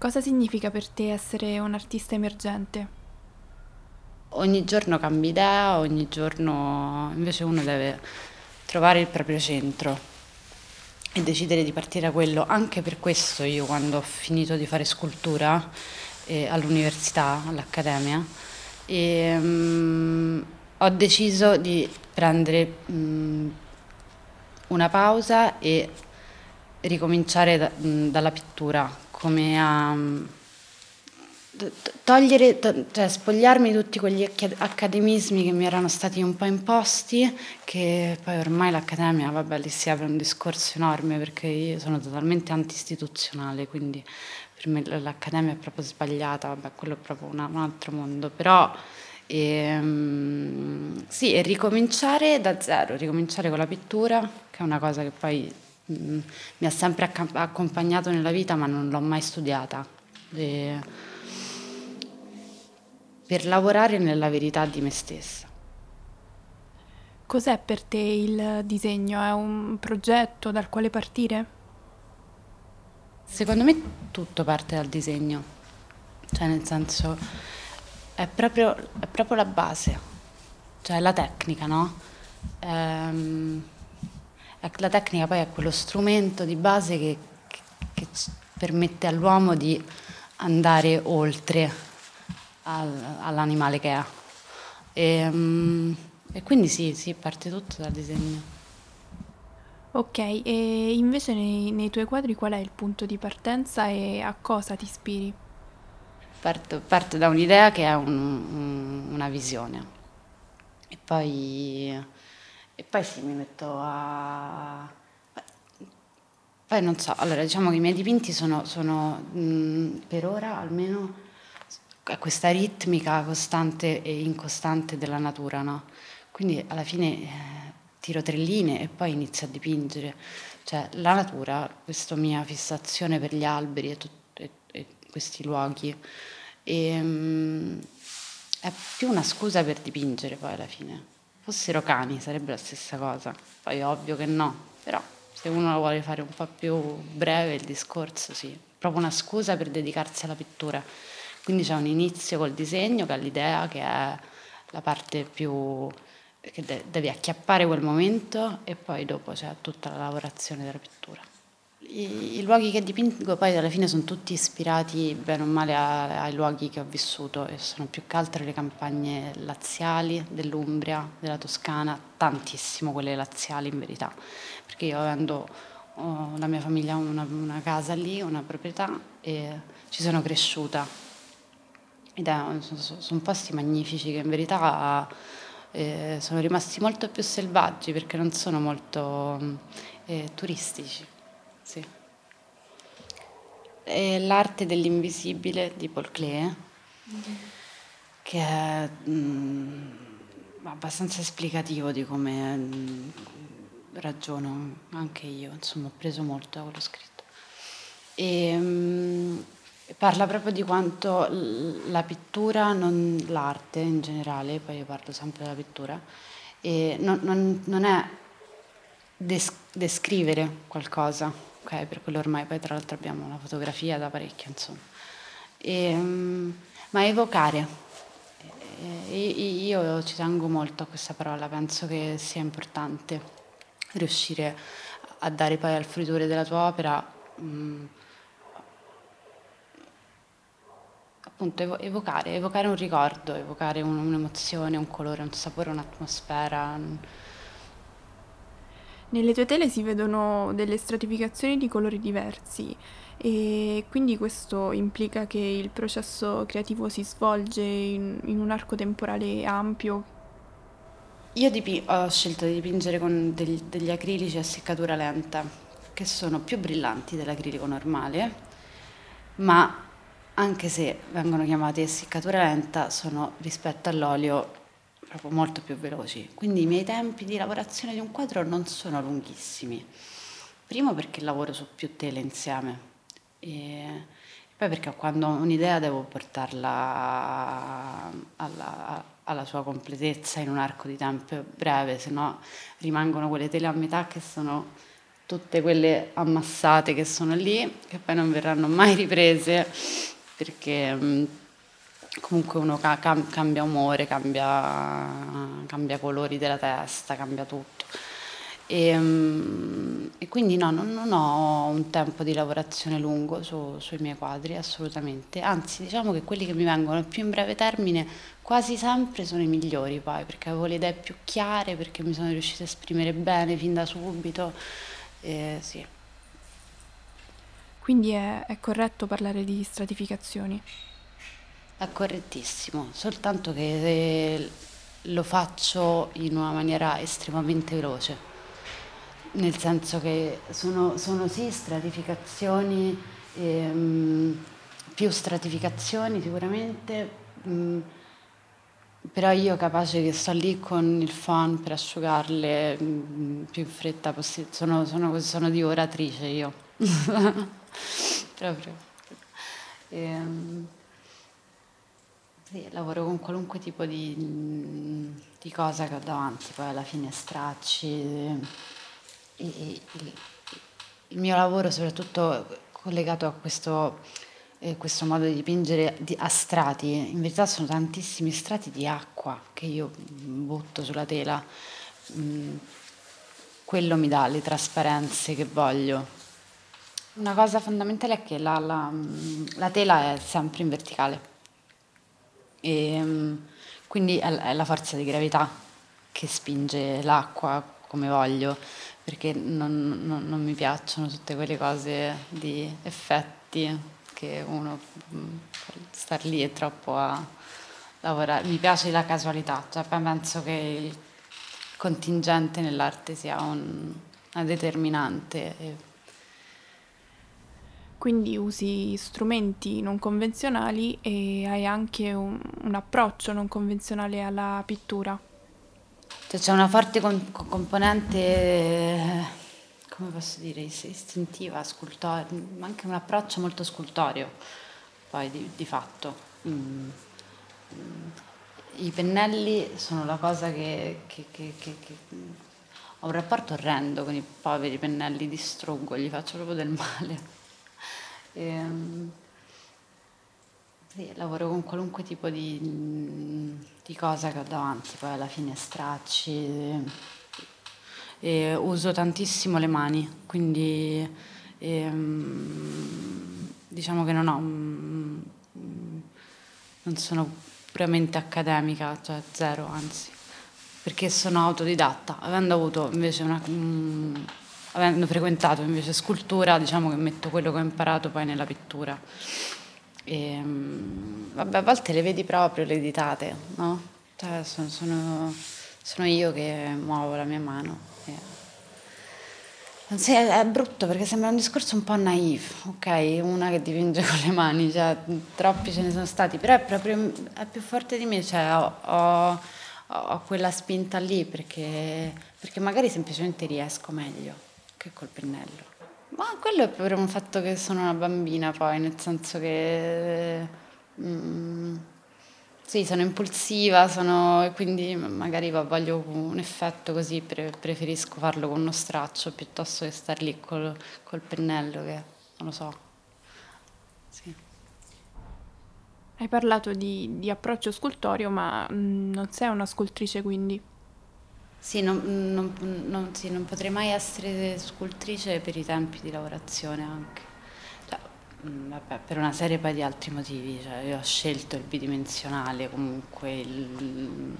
Cosa significa per te essere un artista emergente? Ogni giorno cambia idea, ogni giorno invece uno deve trovare il proprio centro e decidere di partire da quello. Anche per questo io quando ho finito di fare scultura eh, all'università, all'accademia, e, um, ho deciso di prendere um, una pausa e ricominciare da, um, dalla pittura, come a togliere, cioè spogliarmi tutti quegli accademismi che mi erano stati un po' imposti, che poi ormai l'accademia, vabbè, lì si apre un discorso enorme perché io sono totalmente anti-istituzionale, quindi per me l'accademia è proprio sbagliata, vabbè, quello è proprio una, un altro mondo, però ehm, sì, e ricominciare da zero, ricominciare con la pittura, che è una cosa che poi mm, mi ha sempre accompagnato nella vita, ma non l'ho mai studiata. E, per lavorare nella verità di me stessa. Cos'è per te il disegno? È un progetto dal quale partire? Secondo me tutto parte dal disegno, cioè nel senso è proprio, è proprio la base, cioè la tecnica, no? Ehm, la tecnica poi è quello strumento di base che, che, permette all'uomo di andare oltre al, all'animale che ha. E, um, e quindi sì, sì, parte tutto dal disegno. Ok, e invece nei, nei, tuoi quadri qual è il punto di partenza e a cosa ti ispiri? Parto, parto da un'idea che è un, un, una visione e poi, e poi sì, mi metto a... Poi non so, allora diciamo che i miei dipinti sono, sono mh, per ora almeno questa ritmica costante e incostante della natura, no? Quindi alla fine eh, tiro tre linee e poi inizio a dipingere. Cioè la natura, questa mia fissazione per gli alberi e, tut- e-, e questi luoghi, e, um, è più una scusa per dipingere poi alla fine. Fossero cani sarebbe la stessa cosa, poi è ovvio che no, però se uno vuole fare un po' più breve il discorso, sì, proprio una scusa per dedicarsi alla pittura. Quindi c'è un inizio col disegno che è l'idea che è la parte più che de- devi acchiappare quel momento e poi dopo c'è tutta la lavorazione della pittura. I, I, luoghi che dipingo poi alla fine sono tutti ispirati bene o male a, ai luoghi che ho vissuto e sono più che altro le campagne laziali dell'Umbria, della Toscana, tantissimo quelle laziali in verità, perché io avendo la mia famiglia una, una casa lì, una proprietà e ci sono cresciuta ed è, sono, sono posti magnifici che in verità eh, sono rimasti molto più selvaggi perché non sono molto eh, turistici. Sì. E l'arte dell'invisibile di Paul Klee, mm-hmm. che è mh, mm, abbastanza esplicativo di come mh, mm, ragiono anche io, insomma ho preso molto da quello scritto. E, mh, Parla proprio di quanto la pittura, non l'arte in generale, poi io parlo sempre della pittura, non, non, non, è des- descrivere qualcosa, okay? per quello ormai poi tra l'altro abbiamo una fotografia da parecchio, insomma, e, um, ma evocare. E, io ci tengo molto a questa parola, penso che sia importante riuscire a dare poi al fruitore della tua opera um, appunto evocare, evocare un ricordo, evocare un, un'emozione, un colore, un sapore, un'atmosfera. Nelle tue tele si vedono delle stratificazioni di colori diversi e quindi questo implica che il processo creativo si svolge in, in un arco temporale ampio. Io dipi- ho scelto di dipingere con degli, degli acrilici a seccatura lenta, che sono più brillanti dell'acrilico normale, ma anche se vengono chiamati essiccatura lenta, sono rispetto all'olio proprio molto più veloci. Quindi i miei tempi di lavorazione di un quadro non sono lunghissimi. Primo perché lavoro su più tele insieme e poi perché quando ho un'idea devo portarla alla, alla sua completezza in un arco di tempo breve, se no rimangono quelle tele a metà che sono tutte quelle ammassate che sono lì, che poi non verranno mai riprese perché comunque uno ca- cambia umore, cambia, cambia colori della testa, cambia tutto. E, um, e quindi no, non, non, ho un tempo di lavorazione lungo su, sui miei quadri, assolutamente. Anzi, diciamo che quelli che mi vengono più in breve termine quasi sempre sono i migliori poi, perché avevo le idee più chiare, perché mi sono riuscita a esprimere bene fin da subito. Eh, sì. Quindi è, è corretto parlare di stratificazioni? È correttissimo, soltanto che lo faccio in una maniera estremamente veloce nel senso che sono, sono sì stratificazioni, ehm, più stratificazioni sicuramente, mh, mm, però io capace che sto lì con il phon per asciugarle mh, mm, più in fretta possibile, sono, sono, sono di oratrice io, proprio. Ehm, sì, lavoro con qualunque tipo di, di cosa che ho davanti, poi alla fine stracci il, il mio lavoro soprattutto collegato a questo, eh, questo modo di dipingere di, a strati, in verità sono tantissimi strati di acqua che io butto sulla tela, mm, quello mi dà le trasparenze che voglio. Una cosa fondamentale è che la, la, la tela è sempre in verticale e mm, quindi è, è la forza di gravità che spinge l'acqua come voglio perché non, non, non, mi piacciono tutte quelle cose di effetti che uno mm, star lì è troppo a lavorare. Mi piace la casualità, cioè penso che il contingente nell'arte sia un, una determinante. Quindi usi strumenti non convenzionali e hai anche un, un approccio non convenzionale alla pittura. Cioè, c'è una forte con- componente, come posso dire, istintiva, scultoria, ma anche un approccio molto scultoreo, poi di, di fatto. Mm. I pennelli sono la cosa che, che, che, che, ho un rapporto orrendo con i poveri pennelli, distruggo, gli faccio proprio del male. E, ehm, sì, lavoro con qualunque tipo di, di, cosa che ho davanti, poi alla fine stracci. E uso tantissimo le mani, quindi ehm, diciamo che non ho. non sono puramente accademica, cioè zero, anzi, perché sono autodidatta, avendo avuto invece una. Avendo frequentato invece scultura, diciamo che metto quello che ho imparato poi nella pittura. E, ehm, vabbè, a volte le vedi proprio le ditate, no? Cioè, sono, sono, sono, io che muovo la mia mano. E... Sì, è, brutto perché sembra un discorso un po' naif, ok? Una che dipinge con le mani, cioè, troppi ce ne sono stati, però è proprio è più forte di me, cioè, ho, ho, ho quella spinta lì perché, perché magari semplicemente riesco meglio che col pennello. Ma quello è per un fatto che sono una bambina poi, nel senso che mm, sì, sono impulsiva, sono, e quindi magari voglio un effetto così, pre- preferisco farlo con uno straccio piuttosto che star lì col, col pennello che non lo so. Sì. Hai parlato di, di approccio scultorio, ma mm, non sei una scultrice quindi? Sì non, non, non, sì, non potrei mai essere scultrice per i tempi di lavorazione anche. Cioè, mm, vabbè, per una serie poi di altri motivi, cioè, io ho scelto il bidimensionale, comunque il,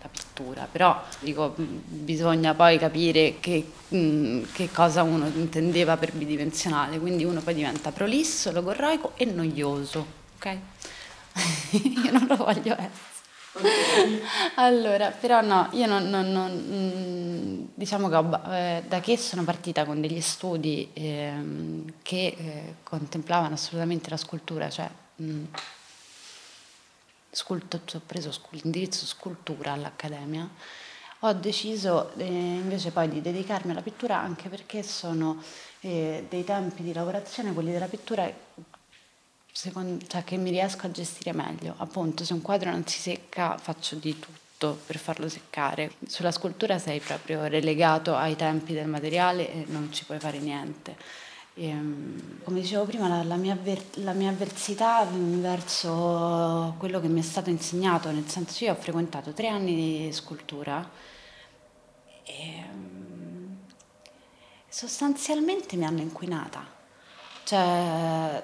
la pittura, però dico, bisogna poi capire che, mm, che, cosa uno intendeva per bidimensionale, quindi uno poi diventa prolisso, logorroico e noioso, ok? io non lo voglio essere. Allora, però no, io non, non, non mm, diciamo che ho, eh, da che sono partita con degli studi eh, che eh, contemplavano assolutamente la scultura, cioè mh, mm, sculto, ho preso l'indirizzo scultura all'Accademia, ho deciso eh, invece poi di dedicarmi alla pittura anche perché sono eh, dei tempi di lavorazione, quelli della pittura secondo, cioè che mi riesco a gestire meglio. Appunto, se un quadro non si secca faccio di tutto per farlo seccare. Sulla scultura sei proprio relegato ai tempi del materiale e non ci puoi fare niente. E, ehm, come dicevo prima, la, la, mia la, mia avversità verso quello che mi è stato insegnato, nel senso io ho frequentato tre anni di scultura e mm, sostanzialmente mi hanno inquinata. Cioè,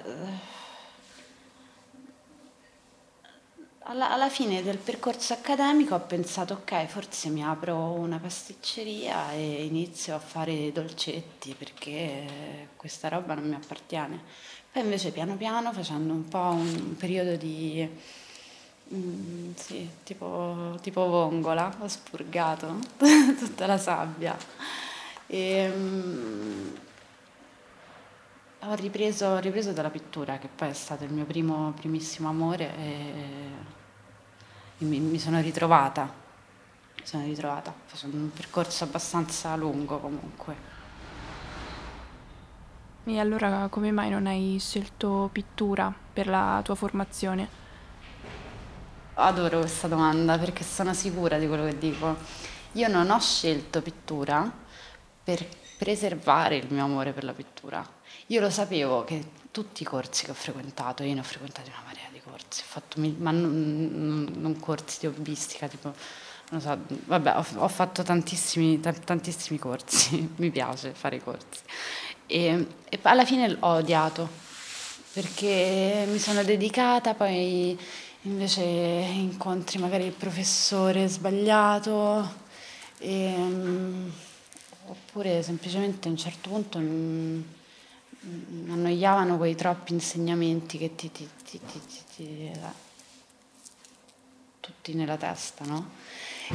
alla, alla, fine del percorso accademico ho pensato ok, forse mi apro una pasticceria e inizio a fare dolcetti perché questa roba non mi appartiene. Poi invece piano piano facendo un po' un periodo di... Mm, sì, tipo, tipo vongola, ho spurgato tutta la sabbia. E, mm, ho ripreso, ho ripreso dalla pittura, che poi è stato il mio primo, primissimo amore. E, mi, mi sono ritrovata, mi sono ritrovata, facendo un percorso abbastanza lungo comunque. E allora come mai non hai scelto pittura per la tua formazione? Adoro questa domanda perché sono sicura di quello che dico. Io non ho scelto pittura per preservare il mio amore per la pittura. Io lo sapevo che tutti i corsi che ho frequentato, io ne ho frequentati una marea corsi, ho fatto, ma non, non corsi di hobbistica, tipo, non so, vabbè, ho, ho fatto tantissimi, tantissimi corsi, mi piace fare i corsi. E, e alla fine ho odiato, perché mi sono dedicata, poi invece incontri magari il professore sbagliato, e, oppure semplicemente a un certo punto... Mi annoiavano quei troppi insegnamenti che ti, ti, ti, ti tutti nella testa, no?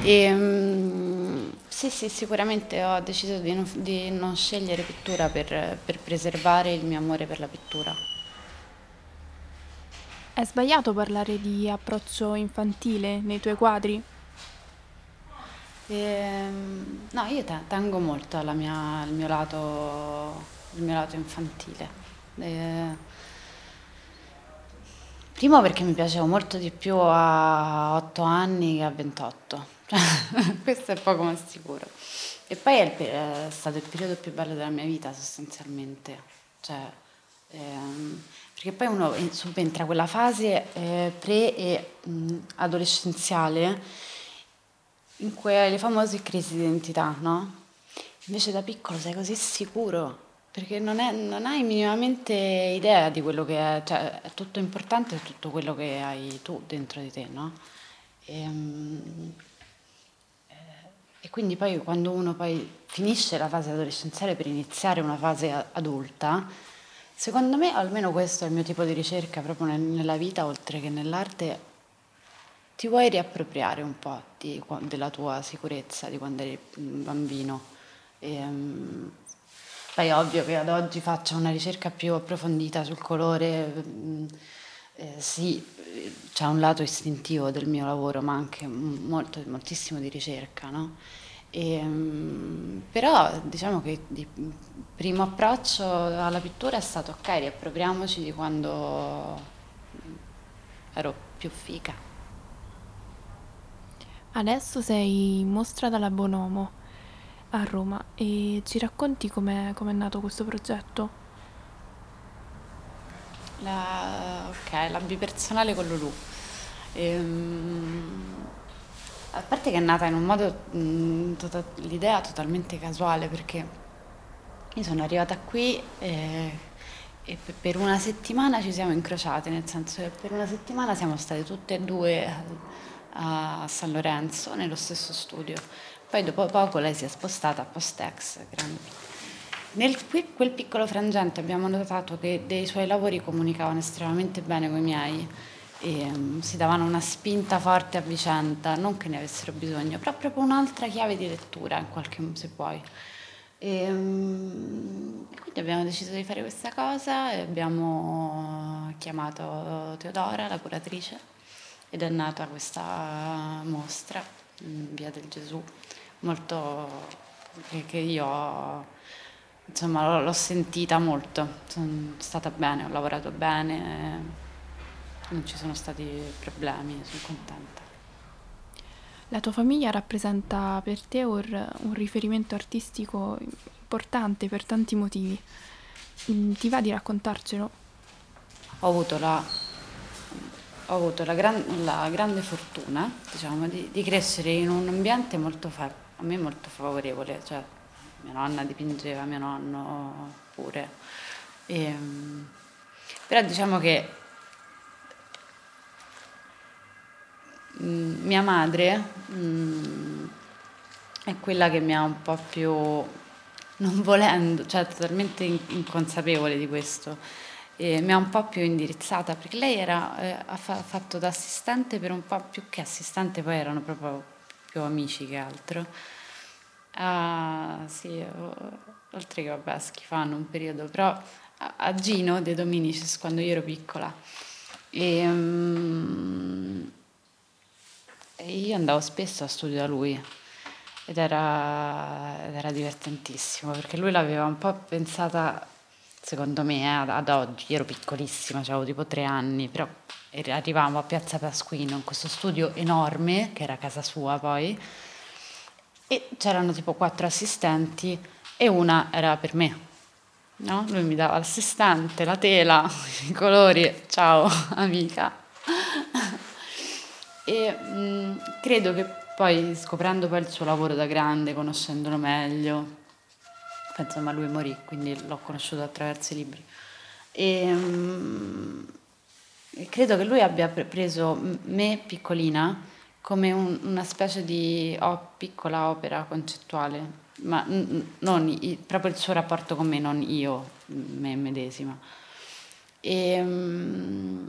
E, um, sì, sì, sicuramente ho deciso di non, di non scegliere pittura per, per preservare il mio amore per la pittura. È sbagliato parlare di approccio infantile nei tuoi quadri? E, no, io tengo molto mia, al mio lato il mio lato infantile. Eh, primo perché mi piaceva molto di più a 8 anni che a 28, cioè, questo è poco ma sicuro. E poi è, il, è, stato il periodo più bello della mia vita sostanzialmente, cioè, ehm, perché poi uno subentra quella fase eh, pre e mh, adolescenziale in cui hai le famose crisi di identità, no? Invece da piccolo sei così sicuro perché non, è, non, hai minimamente idea di quello che è, cioè è tutto importante, è tutto quello che hai tu dentro di te, no? E, ehm, eh, e quindi poi quando uno poi finisce la fase adolescenziale per iniziare una fase adulta, secondo me almeno questo è il mio tipo di ricerca proprio nella vita, oltre che nell'arte, ti vuoi riappropriare un po' di, della tua sicurezza di quando eri bambino. E, um, poi è ovvio che ad oggi faccio una ricerca più approfondita sul colore, mm, eh, sì, c'è un lato istintivo del mio lavoro, ma anche molto, moltissimo di ricerca, no? E, um, però diciamo che il primo approccio alla pittura è stato ok, riappropriamoci di quando ero più fica. Adesso sei in mostra dalla Bonomo a Roma e ci racconti com'è, com'è nato questo progetto? La, ok, la con Lulu. Ehm, a parte che è nata in un modo, mh, mm, tota, l'idea totalmente casuale perché io sono arrivata qui e, e per una settimana ci siamo incrociate, nel senso che per una settimana siamo state tutte e due a San Lorenzo nello stesso studio poi dopo poco lei si è spostata a Postex. Nel quel piccolo frangente abbiamo notato che dei suoi lavori comunicavano estremamente bene con i miei e um, si davano una spinta forte a vicenda, non che ne avessero bisogno, però proprio un'altra chiave di lettura, in qualche se puoi. E, um, quindi abbiamo deciso di fare questa cosa e abbiamo chiamato Teodora, la curatrice, ed è nata questa mostra in Via del Gesù molto che io insomma l'ho sentita molto, sono stata bene, ho lavorato bene, non ci sono stati problemi, sono contenta. La tua famiglia rappresenta per te un, un riferimento artistico importante per tanti motivi. Mm, ti va di raccontarcelo? Ho avuto la, ho avuto la, gran, la grande fortuna diciamo, di, di, crescere in un ambiente molto fa, a me molto favorevole. Cioè, mia nonna dipingeva, mio nonno pure. E, ehm, però diciamo che mm, mia madre mh, mm, è quella che mi ha un po' più, non volendo, cioè totalmente inconsapevole di questo, mi ha un po' più indirizzata perché lei era, eh, ha fa- fatto da assistente per un po' più che assistente, poi erano proprio più amici che altro. Ah, sì, oltre che vabbè, schifano un periodo, però a Gino De Dominicis quando io ero piccola. E, um, io andavo spesso a studio da lui ed era, era divertentissimo perché lui l'aveva un po' pensata, secondo me, eh, ad, ad, oggi. Ero piccolissima, avevo tipo tre anni, però arrivavamo a Piazza Pasquino in questo studio enorme, che era casa sua poi, e c'erano tipo quattro assistenti e una era per me No? Lui mi dava l'assistente, la tela, i colori, ciao amica. e mh, mm, credo che poi scoprendo poi il suo lavoro da grande, conoscendolo meglio, penso ma lui morì, quindi l'ho conosciuto attraverso i libri. E, mm, credo che lui abbia preso me piccolina come un, una specie di oh, piccola opera concettuale ma non, proprio il suo rapporto con me, non io, me medesima. E, mm,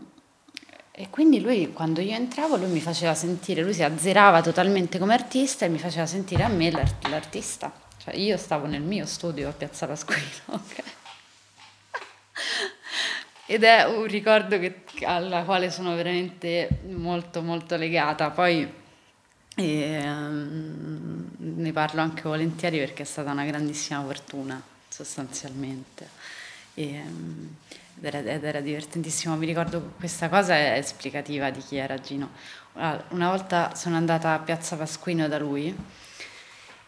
e, quindi lui, quando io entravo, lui mi faceva sentire, lui si azzerava totalmente come artista e mi faceva sentire a me l'art- l'artista. Cioè io stavo nel mio studio a Piazza Pasquino, ok? Ed è un ricordo che, alla quale sono veramente molto molto legata. Poi e um, ne parlo anche volentieri perché è stata una grandissima fortuna sostanzialmente e, um, ed, era, ed, era, divertentissimo mi ricordo questa cosa è esplicativa di chi era Gino una volta sono andata a Piazza Pasquino da lui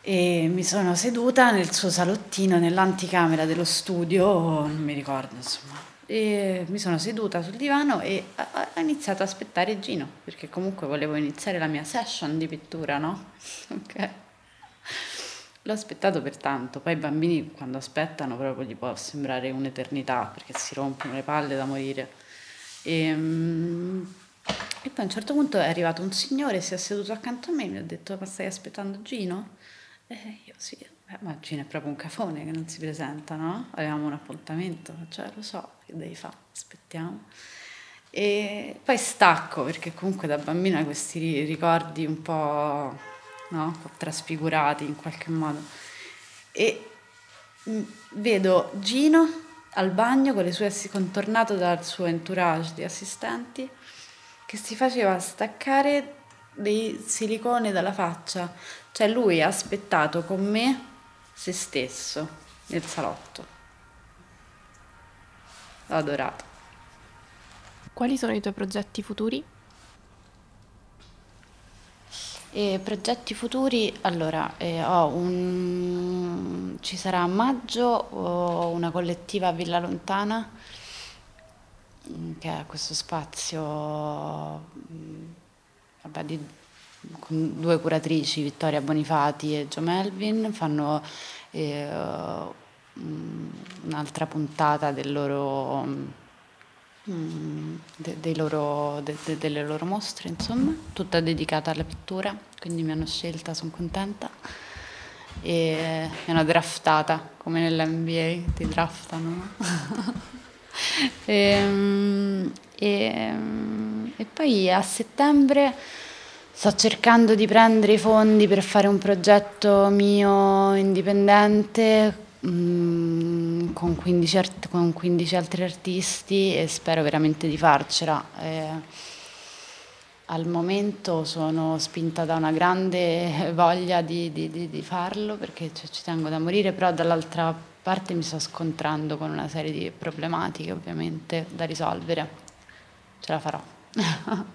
e mi sono seduta nel suo salottino nell'anticamera dello studio non mi ricordo insomma e mi sono seduta sul divano e ho iniziato ad aspettare Gino, perché comunque volevo iniziare la mia session di pittura, no? Ok. L'ho aspettato per tanto, poi i bambini quando aspettano proprio gli può sembrare un'eternità, perché si rompono le palle da morire. E, mm, e poi a un certo punto è arrivato un signore, si è seduto accanto a me e mi ha detto, ma stai aspettando Gino? E io sì, eh, ma Gino è proprio un cafone che non si presenta, no? Avevamo un appuntamento, cioè lo so, che devi fare, aspettiamo. E poi stacco perché comunque da bambina questi ricordi un po', no? un po' trasfigurati in qualche modo. E mm, vedo Gino al bagno con le sue contornato dal suo entourage di assistenti che si faceva staccare dei siliconi dalla faccia. Cioè lui ha aspettato con me se stesso nel salotto. L'ho adorato. Quali sono i tuoi progetti futuri? E progetti futuri, allora, eh, un... ci sarà a maggio una collettiva a Villa Lontana, mm, che è questo spazio mm, vabbè, di con due curatrici, Vittoria Bonifati e Gio Melvin, fanno eh, un'altra puntata del loro, mm, de, loro, de, de, delle loro mostre, insomma, tutta dedicata alla pittura, quindi mi hanno scelta, sono contenta. E mi hanno draftata, come nell'NBA ti draftano. e, mm, e, mm, e poi a settembre Sto cercando di prendere i fondi per fare un progetto mio indipendente mm, con, 15 art- con, 15 altri artisti e spero veramente di farcela. Eh, al momento sono spinta da una grande voglia di, di, di, di farlo perché cioè, ci tengo da morire, però dall'altra parte mi sto scontrando con una serie di problematiche ovviamente da risolvere. Ce la farò.